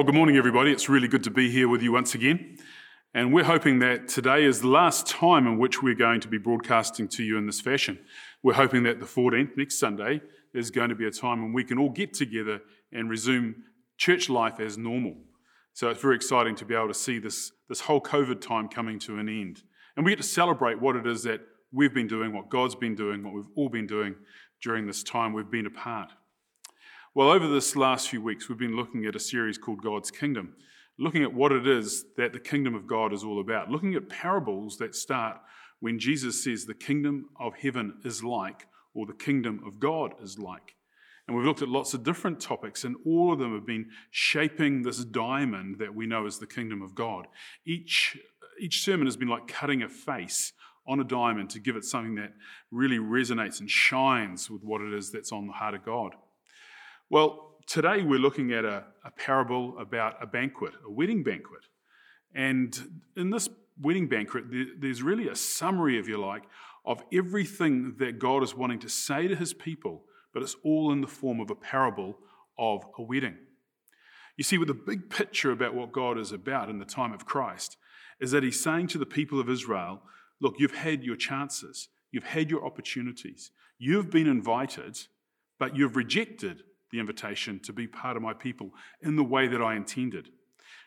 Well, good morning, everybody. It's really good to be here with you once again. And we're hoping that today is the last time in which we're going to be broadcasting to you in this fashion. We're hoping that the 14th, next Sunday, is going to be a time when we can all get together and resume church life as normal. So it's very exciting to be able to see this, this whole COVID time coming to an end. And we get to celebrate what it is that we've been doing, what God's been doing, what we've all been doing during this time we've been apart. Well, over this last few weeks, we've been looking at a series called God's Kingdom, looking at what it is that the kingdom of God is all about, looking at parables that start when Jesus says the kingdom of heaven is like, or the kingdom of God is like. And we've looked at lots of different topics, and all of them have been shaping this diamond that we know as the kingdom of God. Each, each sermon has been like cutting a face on a diamond to give it something that really resonates and shines with what it is that's on the heart of God. Well, today we're looking at a, a parable about a banquet, a wedding banquet. And in this wedding banquet, there's really a summary, if you like, of everything that God is wanting to say to his people, but it's all in the form of a parable of a wedding. You see, with the big picture about what God is about in the time of Christ, is that he's saying to the people of Israel, look, you've had your chances, you've had your opportunities, you've been invited, but you've rejected the invitation to be part of my people in the way that I intended.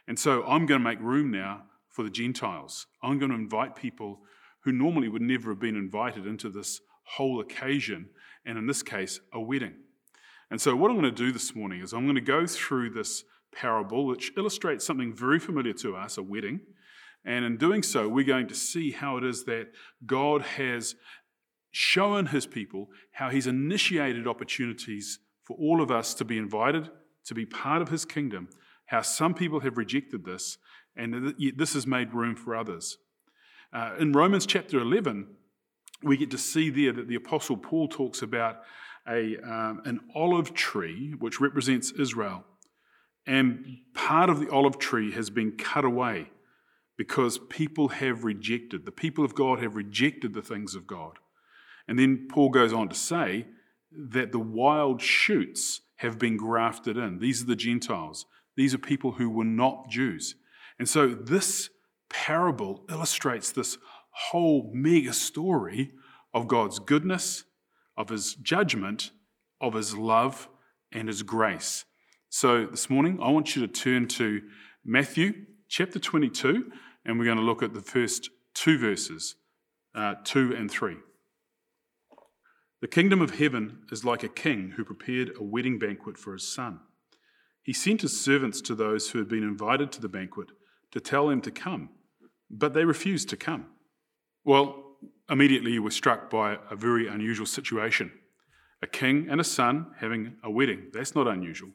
And so I'm going to make room now for the Gentiles. I'm going to invite people who normally would never have been invited into this whole occasion, and in this case, a wedding. And so, what I'm going to do this morning is I'm going to go through this parable, which illustrates something very familiar to us a wedding. And in doing so, we're going to see how it is that God has shown his people how he's initiated opportunities for all of us to be invited to be part of his kingdom, how some people have rejected this, and yet this has made room for others. Uh, in Romans chapter 11, we get to see there that the Apostle Paul talks about a, um, an olive tree which represents Israel. And part of the olive tree has been cut away because people have rejected, the people of God have rejected the things of God. And then Paul goes on to say that the wild shoots have been grafted in. These are the Gentiles. These are people who were not Jews. And so this parable illustrates this whole mega story of God's goodness, of his judgment, of his love, and his grace. So this morning, I want you to turn to Matthew chapter 22, and we're going to look at the first two verses, uh, 2 and 3. The kingdom of heaven is like a king who prepared a wedding banquet for his son. He sent his servants to those who had been invited to the banquet to tell them to come, but they refused to come. Well, immediately you were struck by a very unusual situation. A king and a son having a wedding. That's not unusual.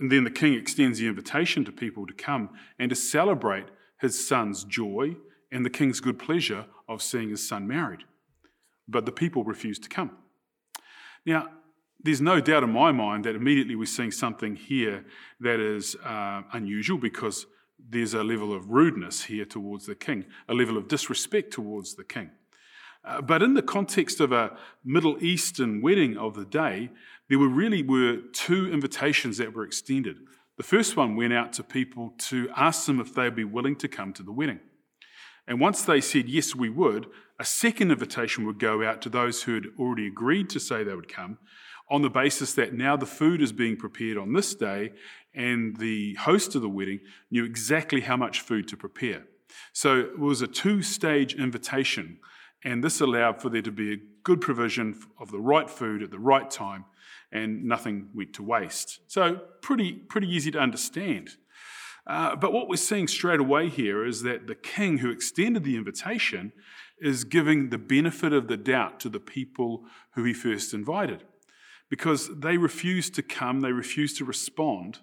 And then the king extends the invitation to people to come and to celebrate his son's joy and the king's good pleasure of seeing his son married but the people refused to come. Now, there's no doubt in my mind that immediately we're seeing something here that is uh, unusual because there's a level of rudeness here towards the king, a level of disrespect towards the king. Uh, but in the context of a Middle Eastern wedding of the day, there were really were two invitations that were extended. The first one went out to people to ask them if they'd be willing to come to the wedding. And once they said, yes, we would, a second invitation would go out to those who had already agreed to say they would come on the basis that now the food is being prepared on this day and the host of the wedding knew exactly how much food to prepare. So it was a two stage invitation, and this allowed for there to be a good provision of the right food at the right time and nothing went to waste. So, pretty, pretty easy to understand. Uh, but what we're seeing straight away here is that the king who extended the invitation is giving the benefit of the doubt to the people who he first invited because they refused to come, they refused to respond.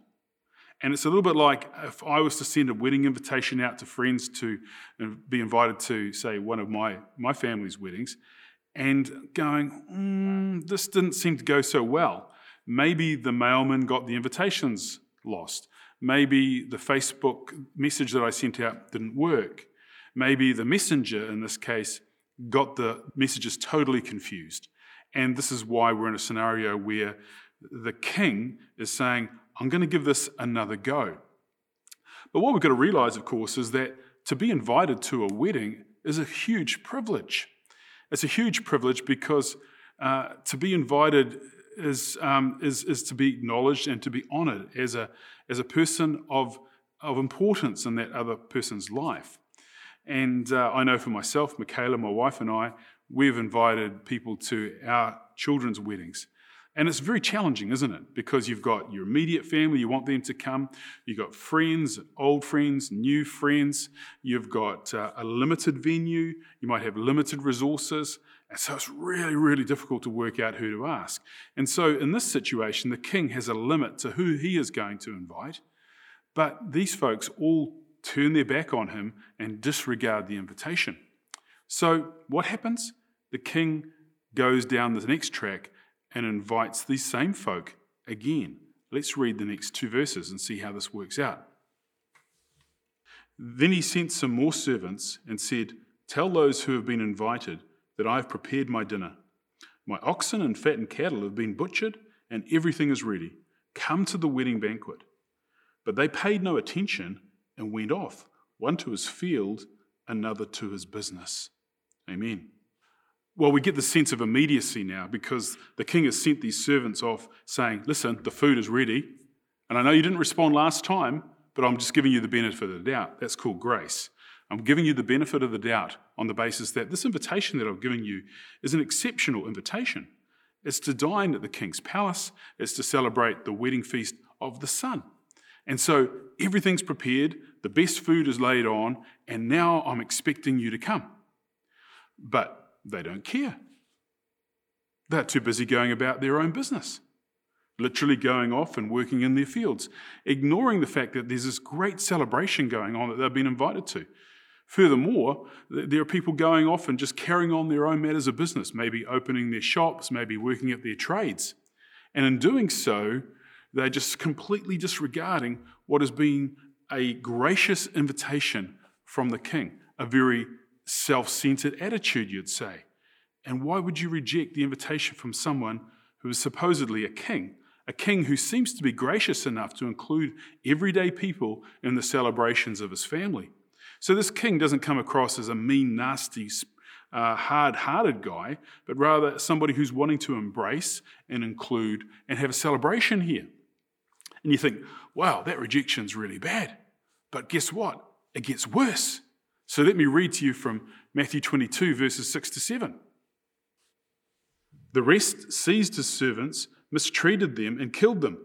And it's a little bit like if I was to send a wedding invitation out to friends to uh, be invited to, say, one of my, my family's weddings, and going, mm, this didn't seem to go so well. Maybe the mailman got the invitations lost. Maybe the Facebook message that I sent out didn't work. Maybe the messenger in this case got the messages totally confused. And this is why we're in a scenario where the king is saying, I'm going to give this another go. But what we've got to realize, of course, is that to be invited to a wedding is a huge privilege. It's a huge privilege because uh, to be invited is, um, is, is to be acknowledged and to be honored as a, as a person of, of importance in that other person's life. And uh, I know for myself, Michaela, my wife, and I, we've invited people to our children's weddings. And it's very challenging, isn't it? Because you've got your immediate family, you want them to come. You've got friends, old friends, new friends. You've got uh, a limited venue. You might have limited resources. And so it's really, really difficult to work out who to ask. And so in this situation, the king has a limit to who he is going to invite. But these folks all turn their back on him and disregard the invitation. So what happens? The king goes down the next track and invites these same folk again. Let's read the next two verses and see how this works out. Then he sent some more servants and said, Tell those who have been invited that I have prepared my dinner. My oxen and fattened cattle have been butchered, and everything is ready. Come to the wedding banquet. But they paid no attention and went off, one to his field, another to his business. Amen. Well, we get the sense of immediacy now because the king has sent these servants off saying, Listen, the food is ready. And I know you didn't respond last time, but I'm just giving you the benefit of the doubt. That's called grace. I'm giving you the benefit of the doubt on the basis that this invitation that I've given you is an exceptional invitation. It's to dine at the king's palace, it's to celebrate the wedding feast of the son. And so everything's prepared, the best food is laid on, and now I'm expecting you to come. But they don't care. They're too busy going about their own business, literally going off and working in their fields, ignoring the fact that there's this great celebration going on that they've been invited to. Furthermore, there are people going off and just carrying on their own matters of business, maybe opening their shops, maybe working at their trades. And in doing so, they're just completely disregarding what has been a gracious invitation from the king, a very self centered attitude, you'd say. And why would you reject the invitation from someone who is supposedly a king? A king who seems to be gracious enough to include everyday people in the celebrations of his family. So, this king doesn't come across as a mean, nasty, uh, hard hearted guy, but rather somebody who's wanting to embrace and include and have a celebration here. And you think, wow, that rejection's really bad. But guess what? It gets worse. So let me read to you from Matthew 22, verses 6 to 7. The rest seized his servants, mistreated them, and killed them.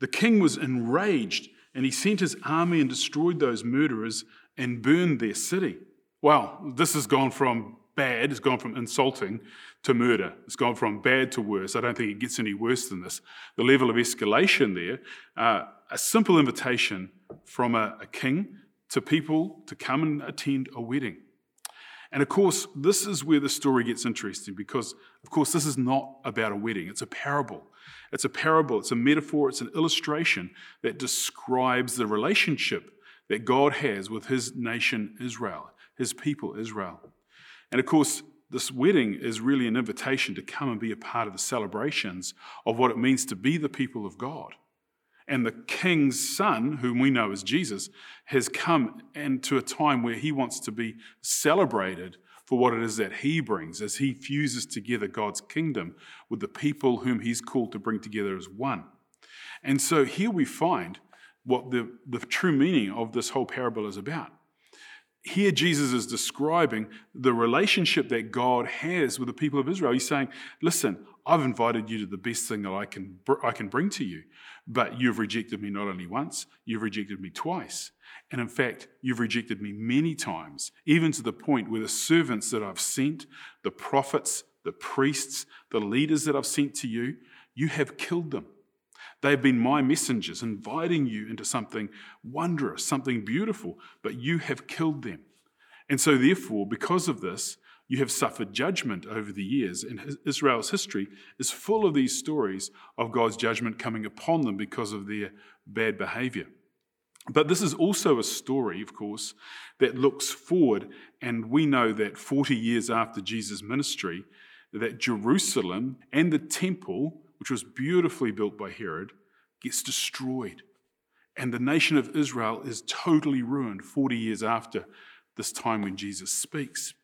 The king was enraged, and he sent his army and destroyed those murderers and burned their city. Well, this has gone from bad, it's gone from insulting to murder. It's gone from bad to worse. I don't think it gets any worse than this. The level of escalation there, uh, a simple invitation from a, a king to people to come and attend a wedding. And of course, this is where the story gets interesting because, of course, this is not about a wedding. It's a parable. It's a parable, it's a metaphor, it's an illustration that describes the relationship that God has with his nation, Israel, his people, Israel. And of course, this wedding is really an invitation to come and be a part of the celebrations of what it means to be the people of God. And the king's son, whom we know as Jesus, has come into a time where he wants to be celebrated for what it is that he brings as he fuses together God's kingdom with the people whom he's called to bring together as one. And so here we find what the, the true meaning of this whole parable is about. Here, Jesus is describing the relationship that God has with the people of Israel. He's saying, Listen, I've invited you to the best thing that I can, I can bring to you. But you've rejected me not only once, you've rejected me twice. And in fact, you've rejected me many times, even to the point where the servants that I've sent, the prophets, the priests, the leaders that I've sent to you, you have killed them. They've been my messengers, inviting you into something wondrous, something beautiful, but you have killed them. And so, therefore, because of this, you have suffered judgment over the years. And Israel's history is full of these stories of God's judgment coming upon them because of their bad behavior. But this is also a story, of course, that looks forward. And we know that 40 years after Jesus' ministry, that Jerusalem and the temple, which was beautifully built by Herod, gets destroyed. And the nation of Israel is totally ruined 40 years after this time when Jesus speaks.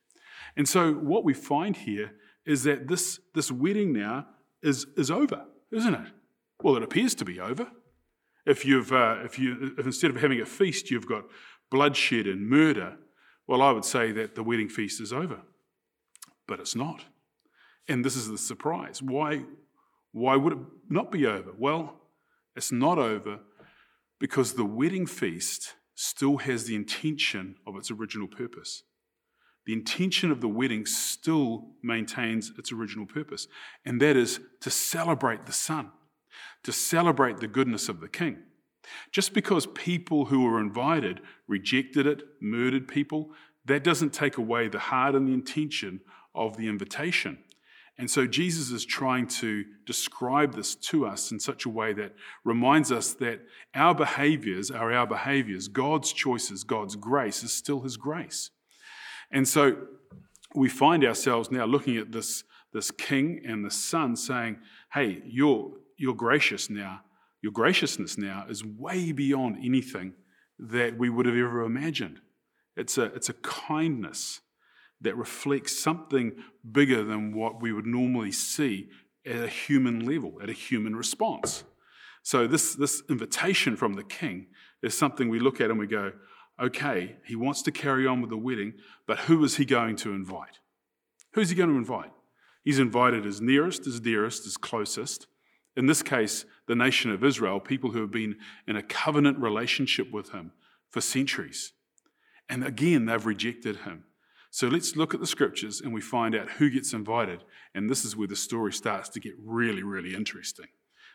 And so, what we find here is that this, this wedding now is, is over, isn't it? Well, it appears to be over. If, you've, uh, if, you, if instead of having a feast, you've got bloodshed and murder, well, I would say that the wedding feast is over. But it's not. And this is the surprise. Why, why would it not be over? Well, it's not over because the wedding feast still has the intention of its original purpose. The intention of the wedding still maintains its original purpose, and that is to celebrate the Son, to celebrate the goodness of the King. Just because people who were invited rejected it, murdered people, that doesn't take away the heart and the intention of the invitation. And so Jesus is trying to describe this to us in such a way that reminds us that our behaviors are our behaviors. God's choices, God's grace is still his grace. And so we find ourselves now looking at this, this king and the son saying, Hey, you're, you're gracious now. Your graciousness now is way beyond anything that we would have ever imagined. It's a, it's a kindness that reflects something bigger than what we would normally see at a human level, at a human response. So, this, this invitation from the king is something we look at and we go, okay, he wants to carry on with the wedding, but who is he going to invite? Who's he going to invite? He's invited his nearest, his dearest, his closest. In this case, the nation of Israel, people who have been in a covenant relationship with him for centuries. And again, they've rejected him. So let's look at the scriptures and we find out who gets invited. And this is where the story starts to get really, really interesting.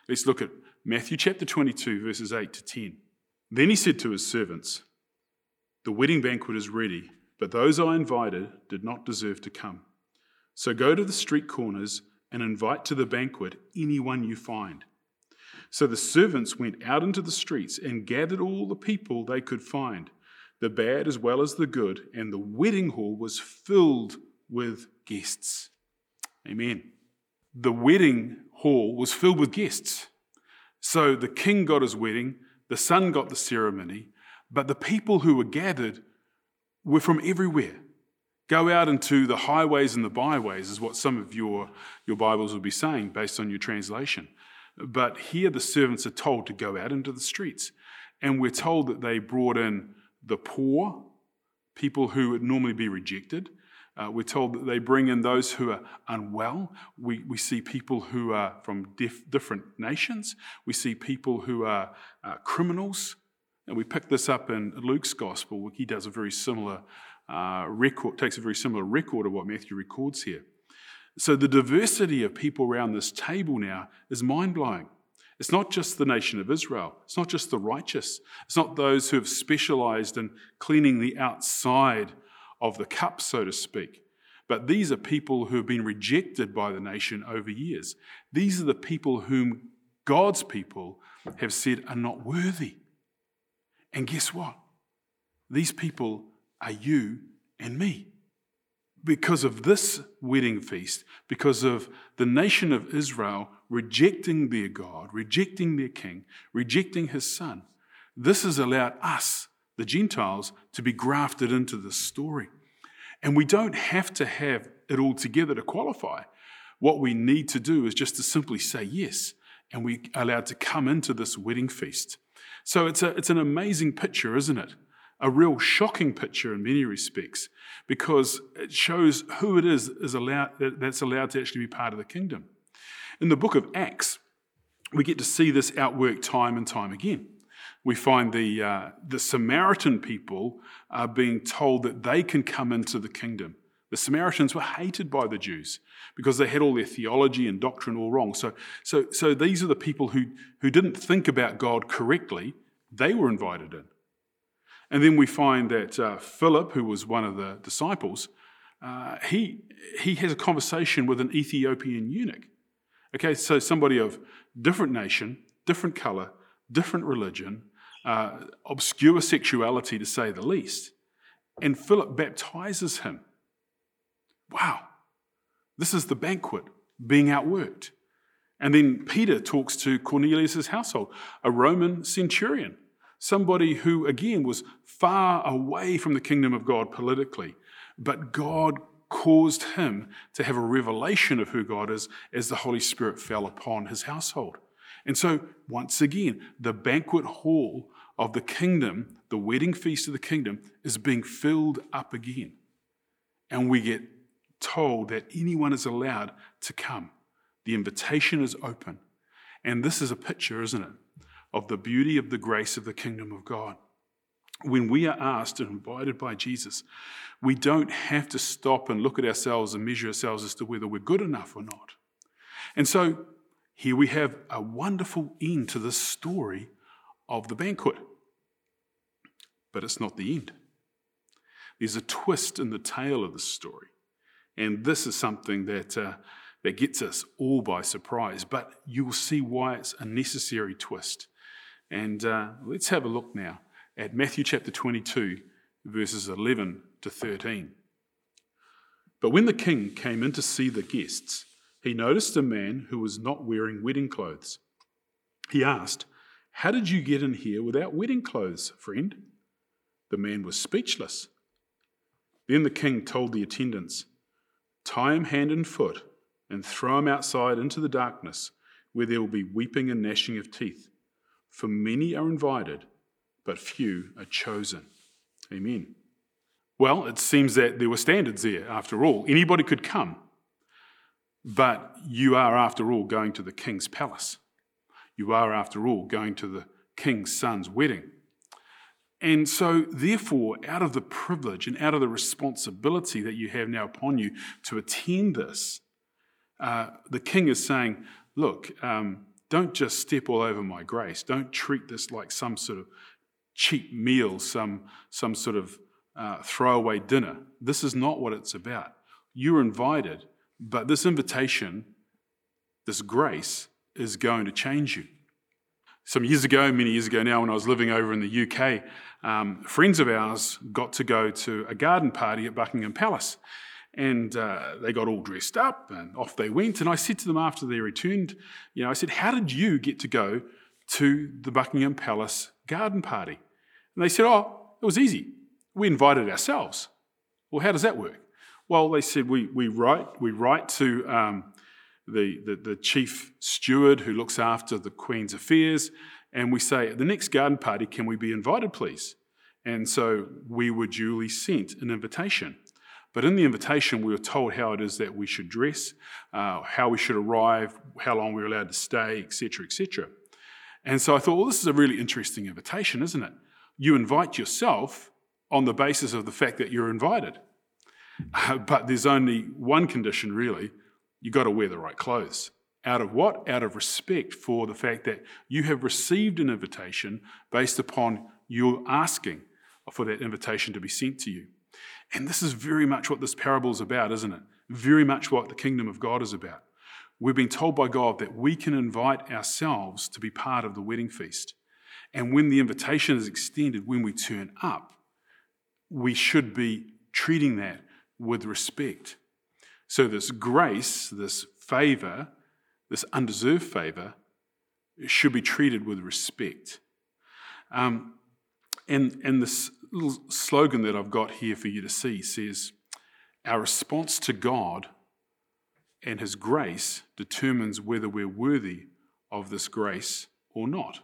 Let's look at Matthew chapter 22, verses 8 to 10. Then he said to his servants, The wedding banquet is ready, but those I invited did not deserve to come. So go to the street corners and invite to the banquet anyone you find. So the servants went out into the streets and gathered all the people they could find the bad as well as the good, and the wedding hall was filled with guests. Amen. The wedding hall was filled with guests. So the king got his wedding, the son got the ceremony, but the people who were gathered were from everywhere. Go out into the highways and the byways, is what some of your, your Bibles will be saying based on your translation. But here the servants are told to go out into the streets. And we're told that they brought in the poor, people who would normally be rejected. Uh, we're told that they bring in those who are unwell. We, we see people who are from diff- different nations. We see people who are uh, criminals. And we pick this up in Luke's gospel. He does a very similar uh, record, takes a very similar record of what Matthew records here. So the diversity of people around this table now is mind blowing. It's not just the nation of Israel. It's not just the righteous. It's not those who have specialized in cleaning the outside of the cup, so to speak. But these are people who have been rejected by the nation over years. These are the people whom God's people have said are not worthy. And guess what? These people are you and me because of this wedding feast, because of the nation of Israel rejecting their God, rejecting their king, rejecting his son, this has allowed us, the Gentiles, to be grafted into this story. And we don't have to have it all together to qualify. What we need to do is just to simply say yes, and we are allowed to come into this wedding feast. So it's, a, it's an amazing picture, isn't it? A real shocking picture in many respects because it shows who it is, is allowed, that's allowed to actually be part of the kingdom. In the book of Acts, we get to see this outworked time and time again. We find the, uh, the Samaritan people are being told that they can come into the kingdom. The Samaritans were hated by the Jews because they had all their theology and doctrine all wrong. So, so, so these are the people who, who didn't think about God correctly. They were invited in. And then we find that uh, Philip, who was one of the disciples, uh, he, he has a conversation with an Ethiopian eunuch. Okay, so somebody of different nation, different color, different religion, uh, obscure sexuality to say the least. And Philip baptizes him. Wow, this is the banquet being outworked. And then Peter talks to Cornelius' household, a Roman centurion somebody who, again, was far away from the kingdom of God politically, but God caused him to have a revelation of who God is as the Holy Spirit fell upon his household. And so, once again, the banquet hall of the kingdom, the wedding feast of the kingdom, is being filled up again. And we get told that anyone is allowed to come. The invitation is open. And this is a picture, isn't it, of the beauty of the grace of the kingdom of God. When we are asked and invited by Jesus, we don't have to stop and look at ourselves and measure ourselves as to whether we're good enough or not. And so here we have a wonderful end to the story of the banquet. But it's not the end. There's a twist in the tail of the story. And this is something that, uh, that gets us all by surprise. But you will see why it's a necessary twist. And uh, let's have a look now at Matthew chapter 22, verses 11 to 13. But when the king came in to see the guests, he noticed a man who was not wearing wedding clothes. He asked, How did you get in here without wedding clothes, friend? The man was speechless. Then the king told the attendants, Tie him hand and foot and throw him outside into the darkness, where there will be weeping and gnashing of teeth. For many are invited, but few are chosen. Amen. Well, it seems that there were standards there after all. Anybody could come, but you are, after all, going to the king's palace. You are, after all, going to the king's son's wedding. And so, therefore, out of the privilege and out of the responsibility that you have now upon you to attend this, uh, the king is saying, Look, um, don't just step all over my grace. Don't treat this like some sort of cheap meal, some, some sort of uh, throwaway dinner. This is not what it's about. You're invited, but this invitation, this grace, is going to change you. Some years ago, many years ago now, when I was living over in the UK, um, friends of ours got to go to a garden party at Buckingham Palace. And uh, they got all dressed up and off they went. And I said to them after they returned, you know, I said, How did you get to go to the Buckingham Palace garden party? And they said, Oh, it was easy. We invited ourselves. Well, how does that work? Well, they said, We, we, write, we write to um, the, the, the chief steward who looks after the Queen's affairs, and we say, At the next garden party, can we be invited, please? And so we were duly sent an invitation. But in the invitation, we were told how it is that we should dress, uh, how we should arrive, how long we were allowed to stay, etc., etc. And so I thought, well, this is a really interesting invitation, isn't it? You invite yourself on the basis of the fact that you're invited. Uh, but there's only one condition, really. You've got to wear the right clothes. Out of what? Out of respect for the fact that you have received an invitation based upon your asking for that invitation to be sent to you. And this is very much what this parable is about, isn't it? Very much what the kingdom of God is about. We've been told by God that we can invite ourselves to be part of the wedding feast. And when the invitation is extended, when we turn up, we should be treating that with respect. So, this grace, this favor, this undeserved favor, should be treated with respect. Um, and, and this little slogan that I've got here for you to see says, Our response to God and His grace determines whether we're worthy of this grace or not.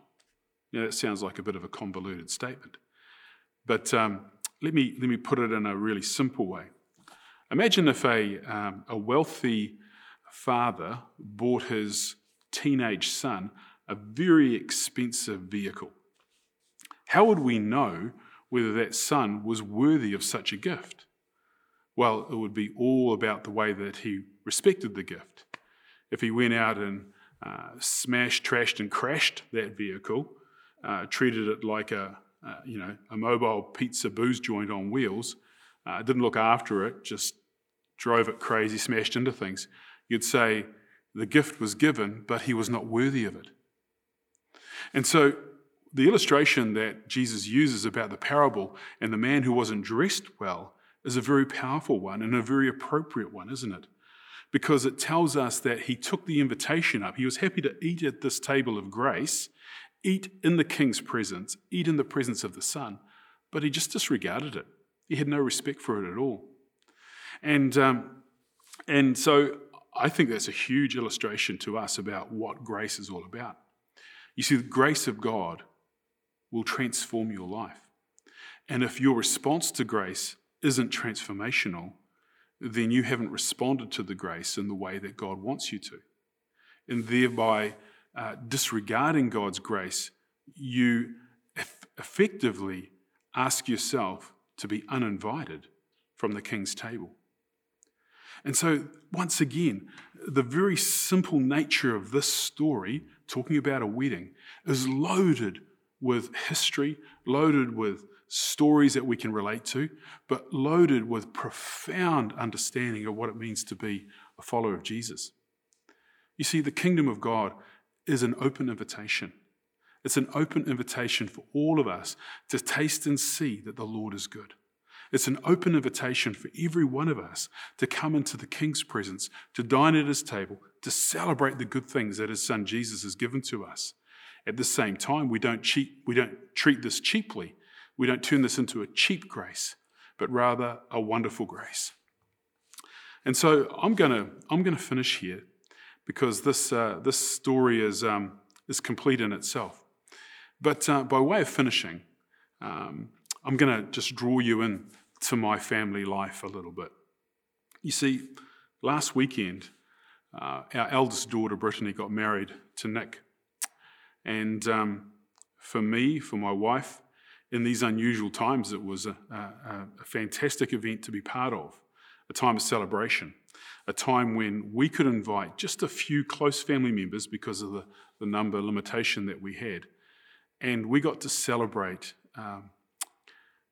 Now, that sounds like a bit of a convoluted statement, but um, let, me, let me put it in a really simple way. Imagine if a, um, a wealthy father bought his teenage son a very expensive vehicle. How would we know whether that son was worthy of such a gift. Well, it would be all about the way that he respected the gift. If he went out and uh, smashed, trashed, and crashed that vehicle, uh, treated it like a, uh, you know, a mobile pizza booze joint on wheels, uh, didn't look after it, just drove it crazy, smashed into things, you'd say the gift was given, but he was not worthy of it. And so the illustration that Jesus uses about the parable and the man who wasn't dressed well is a very powerful one and a very appropriate one, isn't it? Because it tells us that he took the invitation up. He was happy to eat at this table of grace, eat in the king's presence, eat in the presence of the son, but he just disregarded it. He had no respect for it at all. And, um, and so I think that's a huge illustration to us about what grace is all about. You see, the grace of God will transform your life. And if your response to grace isn't transformational, then you haven't responded to the grace in the way that God wants you to. And thereby, uh, disregarding God's grace, you effectively ask yourself to be uninvited from the king's table. And so, once again, the very simple nature of this story, talking about a wedding, is loaded with history, loaded with stories that we can relate to, but loaded with profound understanding of what it means to be a follower of Jesus. You see, the kingdom of God is an open invitation. It's an open invitation for all of us to taste and see that the Lord is good. It's an open invitation for every one of us to come into the King's presence, to dine at his table, to celebrate the good things that his son Jesus has given to us. At the same time, we don't, cheat, we don't treat this cheaply. We don't turn this into a cheap grace, but rather a wonderful grace. And so I'm going to I'm to finish here because this, uh, this story is, um, is complete in itself. But uh, by way of finishing, um, I'm going to just draw you in to my family life a little bit. You see, last weekend, uh, our eldest daughter, Brittany, got married to Nick. And um, for me, for my wife, in these unusual times, it was a, a, a fantastic event to be part of, a time of celebration, a time when we could invite just a few close family members because of the, the number limitation that we had. And we got to celebrate um,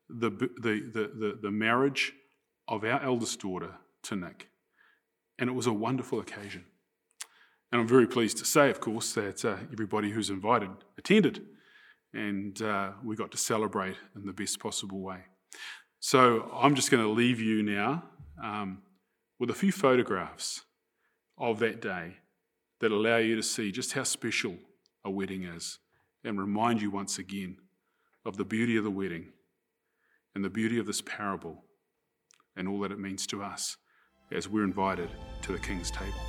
the, the, the, the, the marriage of our eldest daughter to Nick. And it was a wonderful occasion. And I'm very pleased to say, of course, that uh, everybody who's invited attended and uh, we got to celebrate in the best possible way. So I'm just going to leave you now um, with a few photographs of that day that allow you to see just how special a wedding is and remind you once again of the beauty of the wedding and the beauty of this parable and all that it means to us as we're invited to the King's table.